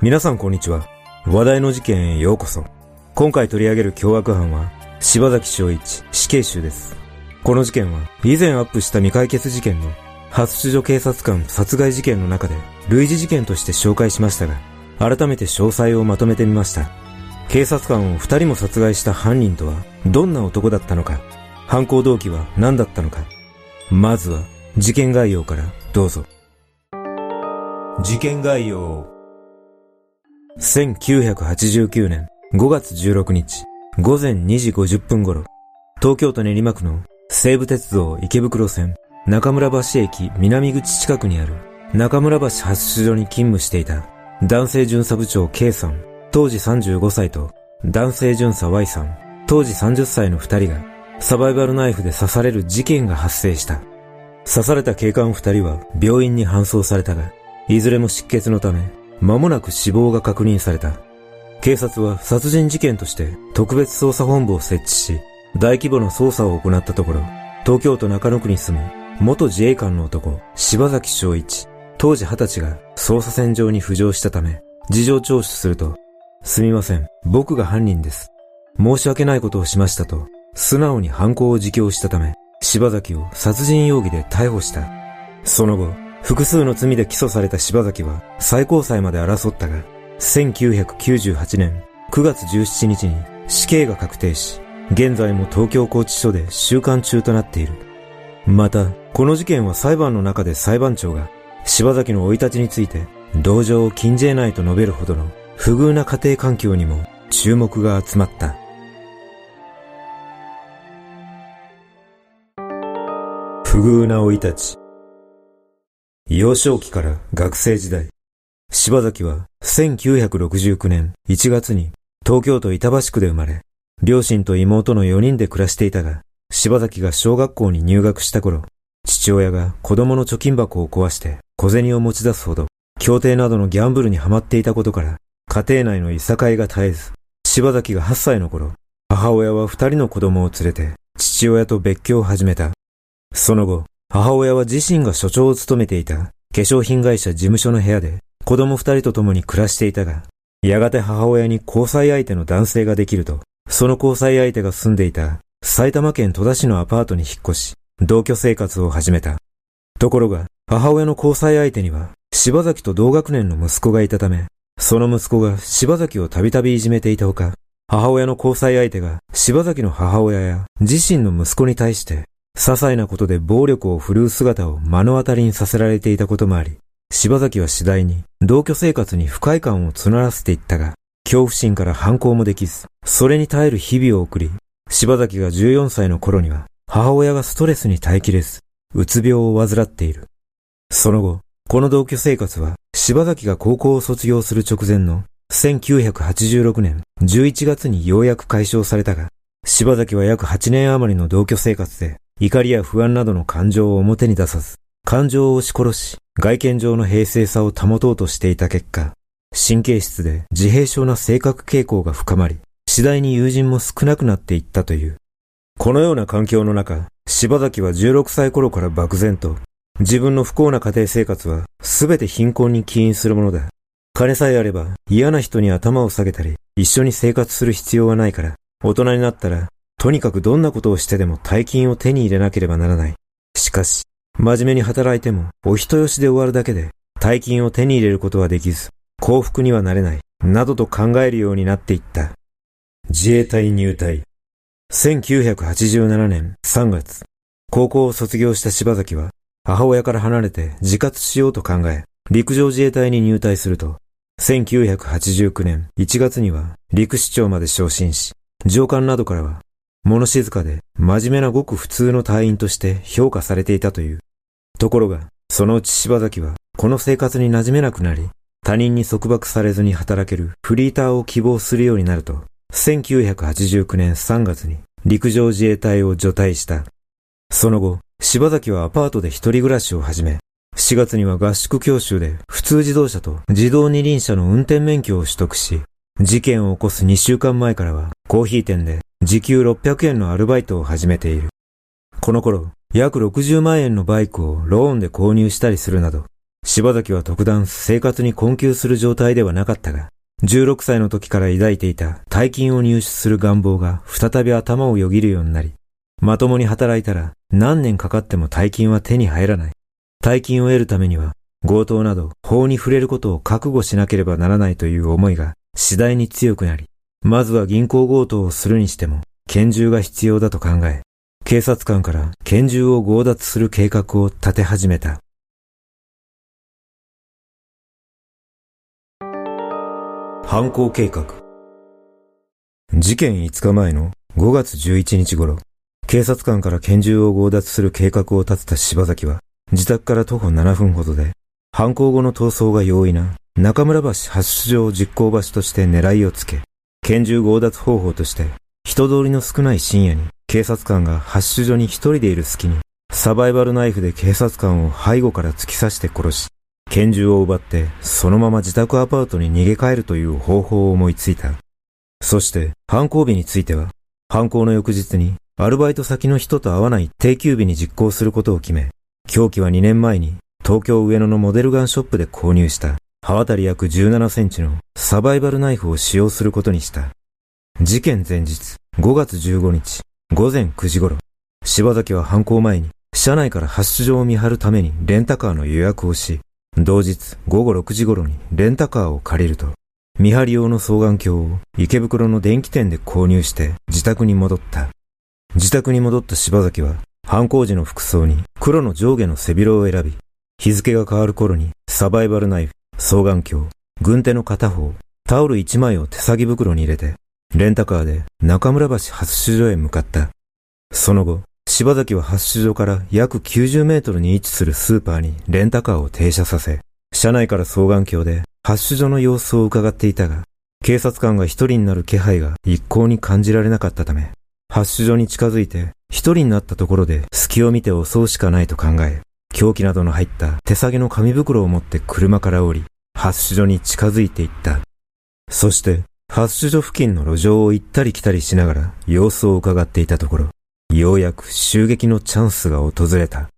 皆さんこんにちは。話題の事件へようこそ。今回取り上げる凶悪犯は、柴崎昭一死刑囚です。この事件は、以前アップした未解決事件の初出所警察官殺害事件の中で類似事件として紹介しましたが、改めて詳細をまとめてみました。警察官を二人も殺害した犯人とはどんな男だったのか、犯行動機は何だったのか。まずは事件概要からどうぞ。事件概要1989年5月16日午前2時50分頃、東京都練馬区の西武鉄道池袋線中村橋駅南口近くにある中村橋発出所に勤務していた男性巡査部長 K さん、当時35歳と男性巡査 Y さん、当時30歳の二人がサバイバルナイフで刺される事件が発生した。刺された警官二人は病院に搬送されたが、いずれも失血のため間もなく死亡が確認された。警察は殺人事件として特別捜査本部を設置し、大規模な捜査を行ったところ、東京都中野区に住む元自衛官の男、柴崎昭一、当時二十歳が捜査線上に浮上したため、事情聴取すると、すみません、僕が犯人です。申し訳ないことをしましたと、素直に犯行を自供したため、柴崎を殺人容疑で逮捕した。その後、複数の罪で起訴された柴崎は最高裁まで争ったが、1998年9月17日に死刑が確定し、現在も東京拘置所で収監中となっている。また、この事件は裁判の中で裁判長が柴崎の生い立ちについて同情を禁じ得ないと述べるほどの不遇な家庭環境にも注目が集まった。不遇な生い立ち。幼少期から学生時代、柴崎は1969年1月に東京都板橋区で生まれ、両親と妹の4人で暮らしていたが、柴崎が小学校に入学した頃、父親が子供の貯金箱を壊して小銭を持ち出すほど、協定などのギャンブルにはまっていたことから、家庭内のいさかいが絶えず、柴崎が8歳の頃、母親は2人の子供を連れて父親と別居を始めた。その後、母親は自身が所長を務めていた化粧品会社事務所の部屋で子供二人と共に暮らしていたが、やがて母親に交際相手の男性ができると、その交際相手が住んでいた埼玉県戸田市のアパートに引っ越し、同居生活を始めた。ところが、母親の交際相手には、柴崎と同学年の息子がいたため、その息子が柴崎をたびたびいじめていたほか、母親の交際相手が柴崎の母親や自身の息子に対して些細なことで暴力を振るう姿を目の当たりにさせられていたこともあり、柴崎は次第に同居生活に不快感を募らせていったが、恐怖心から反抗もできず、それに耐える日々を送り、柴崎が14歳の頃には、母親がストレスに耐えきれず、うつ病を患っている。その後、この同居生活は、柴崎が高校を卒業する直前の1986年11月にようやく解消されたが、柴崎は約8年余りの同居生活で、怒りや不安などの感情を表に出さず、感情を押し殺し、外見上の平静さを保とうとしていた結果、神経質で自閉症な性格傾向が深まり、次第に友人も少なくなっていったという。このような環境の中、柴崎は16歳頃から漠然と、自分の不幸な家庭生活は全て貧困に起因するものだ。金さえあれば嫌な人に頭を下げたり、一緒に生活する必要はないから、大人になったらとにかくどんなことをしてでも大金を手に入れなければならない。しかし、真面目に働いてもお人よしで終わるだけで大金を手に入れることはできず、幸福にはなれない、などと考えるようになっていった。自衛隊入隊。1987年3月、高校を卒業した柴崎は、母親から離れて自活しようと考え、陸上自衛隊に入隊すると、1989年1月には陸士長まで昇進し、上官などからは物静かで真面目なごく普通の隊員として評価されていたという。ところが、そのうち柴崎はこの生活に馴染めなくなり、他人に束縛されずに働けるフリーターを希望するようになると、1989年3月に陸上自衛隊を除隊した。その後、柴崎はアパートで一人暮らしを始め、4月には合宿教習で普通自動車と自動二輪車の運転免許を取得し、事件を起こす2週間前からはコーヒー店で時給600円のアルバイトを始めている。この頃、約60万円のバイクをローンで購入したりするなど、柴崎は特段生活に困窮する状態ではなかったが、16歳の時から抱いていた大金を入手する願望が再び頭をよぎるようになり、まともに働いたら何年かかっても大金は手に入らない。大金を得るためには強盗など法に触れることを覚悟しなければならないという思いが次第に強くなり、まずは銀行強盗をするにしても拳銃が必要だと考え、警察官から拳銃を強奪する計画を立て始めた。犯行計画事件5日前の5月11日頃、警察官から拳銃を強奪する計画を立てた柴崎は、自宅から徒歩7分ほどで、犯行後の逃走が容易な中村橋発出場実行場所として狙いをつけ、拳銃強奪方法として、人通りの少ない深夜に警察官が発出所に一人でいる隙に、サバイバルナイフで警察官を背後から突き刺して殺し、拳銃を奪ってそのまま自宅アパートに逃げ帰るという方法を思いついた。そして犯行日については、犯行の翌日にアルバイト先の人と会わない定休日に実行することを決め、凶器は2年前に東京上野のモデルガンショップで購入した刃渡り約17センチのサバイバルナイフを使用することにした。事件前日5月15日午前9時頃、柴崎は犯行前に車内から発出場を見張るためにレンタカーの予約をし、同日午後6時頃にレンタカーを借りると、見張り用の双眼鏡を池袋の電気店で購入して自宅に戻った。自宅に戻った柴崎は犯行時の服装に黒の上下の背広を選び、日付が変わる頃にサバイバルナイフ、双眼鏡、軍手の片方、タオル1枚を手提げ袋に入れて、レンタカーで中村橋発出所へ向かった。その後、柴崎は発出所から約90メートルに位置するスーパーにレンタカーを停車させ、車内から双眼鏡で発出所の様子を伺っていたが、警察官が一人になる気配が一向に感じられなかったため、発出所に近づいて一人になったところで隙を見て襲うしかないと考え、凶器などの入った手提げの紙袋を持って車から降り、発出所に近づいていった。そして、発出所付近の路上を行ったり来たりしながら様子を伺っていたところ、ようやく襲撃のチャンスが訪れた。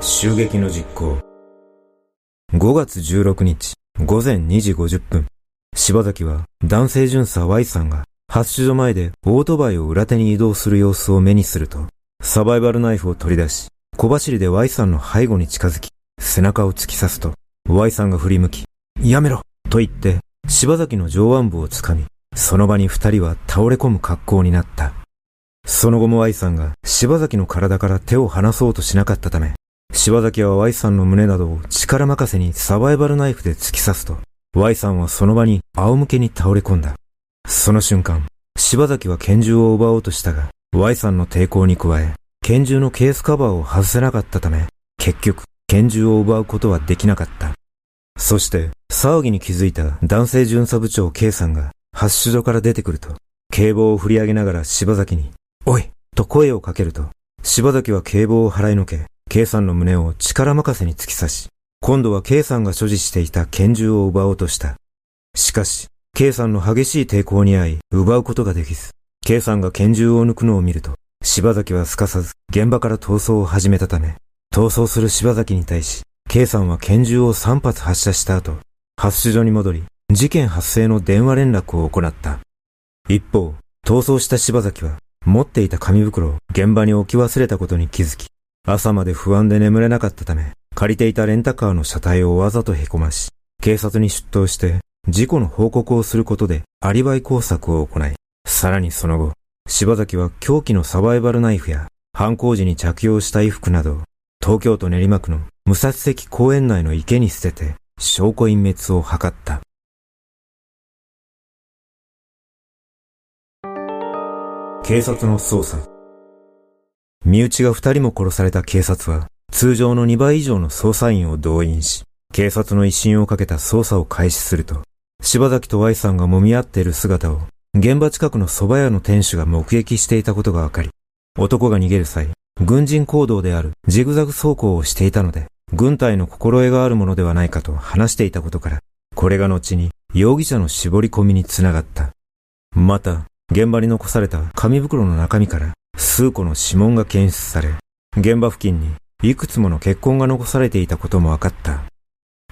襲撃の実行。5月16日午前2時50分、柴崎は男性巡査 Y さんが発出所前でオートバイを裏手に移動する様子を目にすると、サバイバルナイフを取り出し、小走りで Y さんの背後に近づき、背中を突き刺すと、Y さんが振り向き、やめろと言って、柴崎の上腕部をつかみ、その場に二人は倒れ込む格好になった。その後も Y さんが柴崎の体から手を離そうとしなかったため、柴崎は Y さんの胸などを力任せにサバイバルナイフで突き刺すと、Y さんはその場に仰向けに倒れ込んだ。その瞬間、柴崎は拳銃を奪おうとしたが、Y さんの抵抗に加え、拳銃のケースカバーを外せなかったため、結局、拳銃を奪うことはできなかった。そして、騒ぎに気づいた男性巡査部長 K さんが、発出所から出てくると、警棒を振り上げながら柴崎に、おいと声をかけると、柴崎は警棒を払いのけ、K さんの胸を力任せに突き刺し、今度は K さんが所持していた拳銃を奪おうとした。しかし、K さんの激しい抵抗に遭い、奪うことができず、K さんが拳銃を抜くのを見ると、柴崎はすかさず現場から逃走を始めたため、逃走する柴崎に対し、K さんは拳銃を3発発射した後、発出所に戻り、事件発生の電話連絡を行った。一方、逃走した柴崎は、持っていた紙袋を現場に置き忘れたことに気づき、朝まで不安で眠れなかったため、借りていたレンタカーの車体をわざと凹まし、警察に出頭して事故の報告をすることでアリバイ工作を行い、さらにその後、柴崎は凶器のサバイバルナイフや犯行時に着用した衣服など東京都練馬区の武蔵関公園内の池に捨てて証拠隠滅を図った。警察の捜査。身内が二人も殺された警察は通常の2倍以上の捜査員を動員し、警察の威信をかけた捜査を開始すると、柴崎と Y さんが揉み合っている姿を、現場近くの蕎麦屋の店主が目撃していたことが分かり、男が逃げる際、軍人行動であるジグザグ走行をしていたので、軍隊の心得があるものではないかと話していたことから、これが後に容疑者の絞り込みにつながった。また、現場に残された紙袋の中身から数個の指紋が検出され、現場付近にいくつもの血痕が残されていたことも分かった。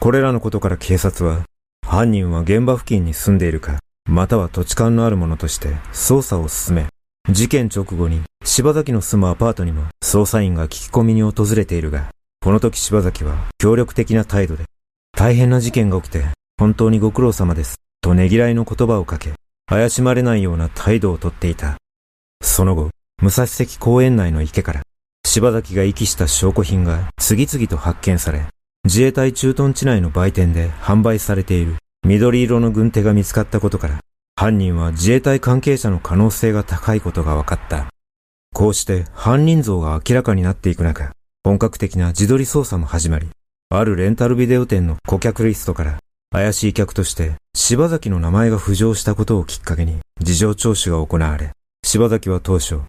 これらのことから警察は、犯人は現場付近に住んでいるか、または土地勘のある者として捜査を進め、事件直後に柴崎の住むアパートにも捜査員が聞き込みに訪れているが、この時柴崎は協力的な態度で、大変な事件が起きて本当にご苦労様です、とねぎらいの言葉をかけ、怪しまれないような態度をとっていた。その後、武蔵関公園内の池から、柴崎が遺棄した証拠品が次々と発見され、自衛隊駐屯地内の売店で販売されている緑色の軍手が見つかったことから、犯人は自衛隊関係者の可能性が高いことが分かった。こうして犯人像が明らかになっていく中、本格的な自撮り捜査も始まり、あるレンタルビデオ店の顧客リストから怪しい客として柴崎の名前が浮上したことをきっかけに事情聴取が行われ、柴崎は当初、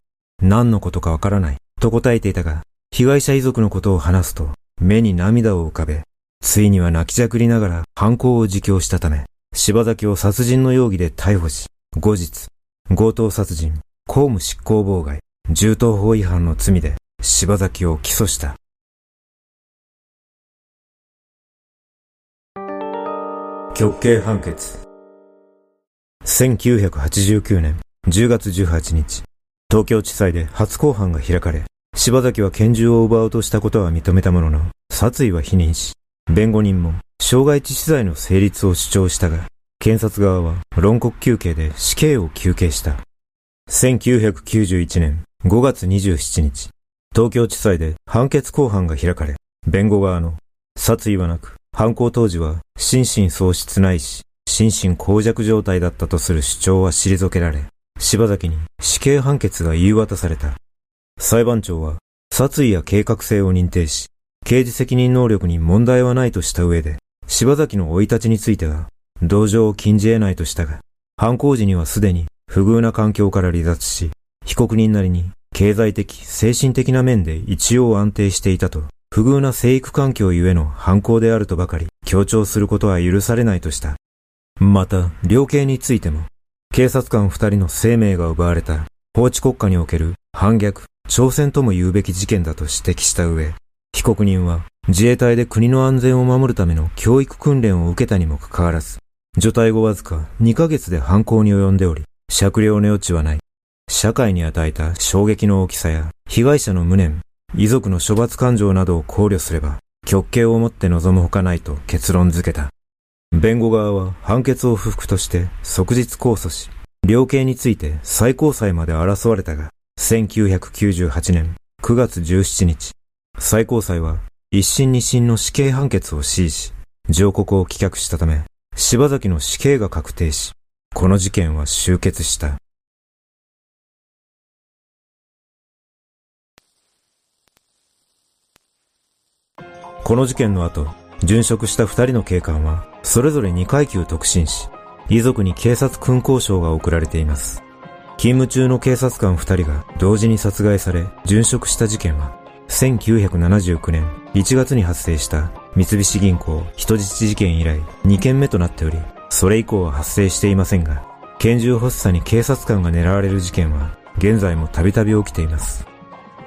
何のことかわからないと答えていたが、被害者遺族のことを話すと目に涙を浮かべ、ついには泣きじゃくりながら犯行を自供したため、柴崎を殺人の容疑で逮捕し、後日、強盗殺人、公務執行妨害、銃刀法違反の罪で柴崎を起訴した。極刑判決。1989年10月18日、東京地裁で初公判が開かれ、柴崎は拳銃を奪おうとしたことは認めたものの、殺意は否認し、弁護人も傷害致死罪の成立を主張したが、検察側は論告求刑で死刑を求刑した。1991年5月27日、東京地裁で判決公判が開かれ、弁護側の殺意はなく、犯行当時は心神喪失ないし、心神耗弱状態だったとする主張は退けられ、柴崎に死刑判決が言い渡された。裁判長は殺意や計画性を認定し、刑事責任能力に問題はないとした上で、柴崎の生い立ちについては、同情を禁じ得ないとしたが、犯行時にはすでに不遇な環境から離脱し、被告人なりに経済的、精神的な面で一応安定していたと、不遇な生育環境ゆえの犯行であるとばかり強調することは許されないとした。また、量刑についても、警察官二人の生命が奪われた法治国家における反逆、挑戦とも言うべき事件だと指摘した上、被告人は自衛隊で国の安全を守るための教育訓練を受けたにもかかわらず、除隊後わずか2ヶ月で犯行に及んでおり、酌量の余地はない。社会に与えた衝撃の大きさや被害者の無念、遺族の処罰感情などを考慮すれば、極刑をもって望むほかないと結論付けた。弁護側は判決を不服として即日控訴し、量刑について最高裁まで争われたが、1998年9月17日、最高裁は一審二審の死刑判決を支持し、上告を棄却したため、柴崎の死刑が確定し、この事件は終結した。この事件の後、殉職した二人の警官は、それぞれ2階級特進し、遺族に警察勲功章が贈られています。勤務中の警察官二人が同時に殺害され、殉職した事件は、1979年1月に発生した三菱銀行人質事件以来2件目となっており、それ以降は発生していませんが、拳銃発作に警察官が狙われる事件は現在もたびたび起きています。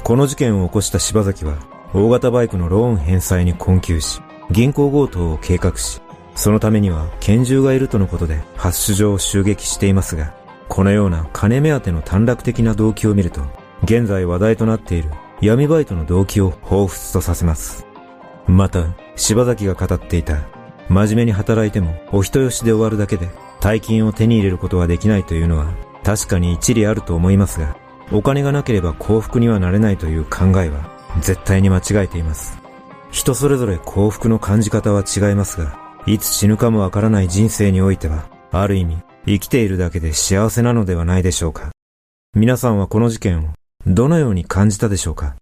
この事件を起こした柴崎は、大型バイクのローン返済に困窮し、銀行強盗を計画し、そのためには拳銃がいるとのことで発出場を襲撃していますが、このような金目当ての短絡的な動機を見ると、現在話題となっている闇バイトの動機を彷彿とさせます。また、柴崎が語っていた、真面目に働いてもお人よしで終わるだけで大金を手に入れることはできないというのは確かに一理あると思いますが、お金がなければ幸福にはなれないという考えは絶対に間違えています。人それぞれ幸福の感じ方は違いますが、いつ死ぬかもわからない人生においては、ある意味生きているだけで幸せなのではないでしょうか。皆さんはこの事件をどのように感じたでしょうか？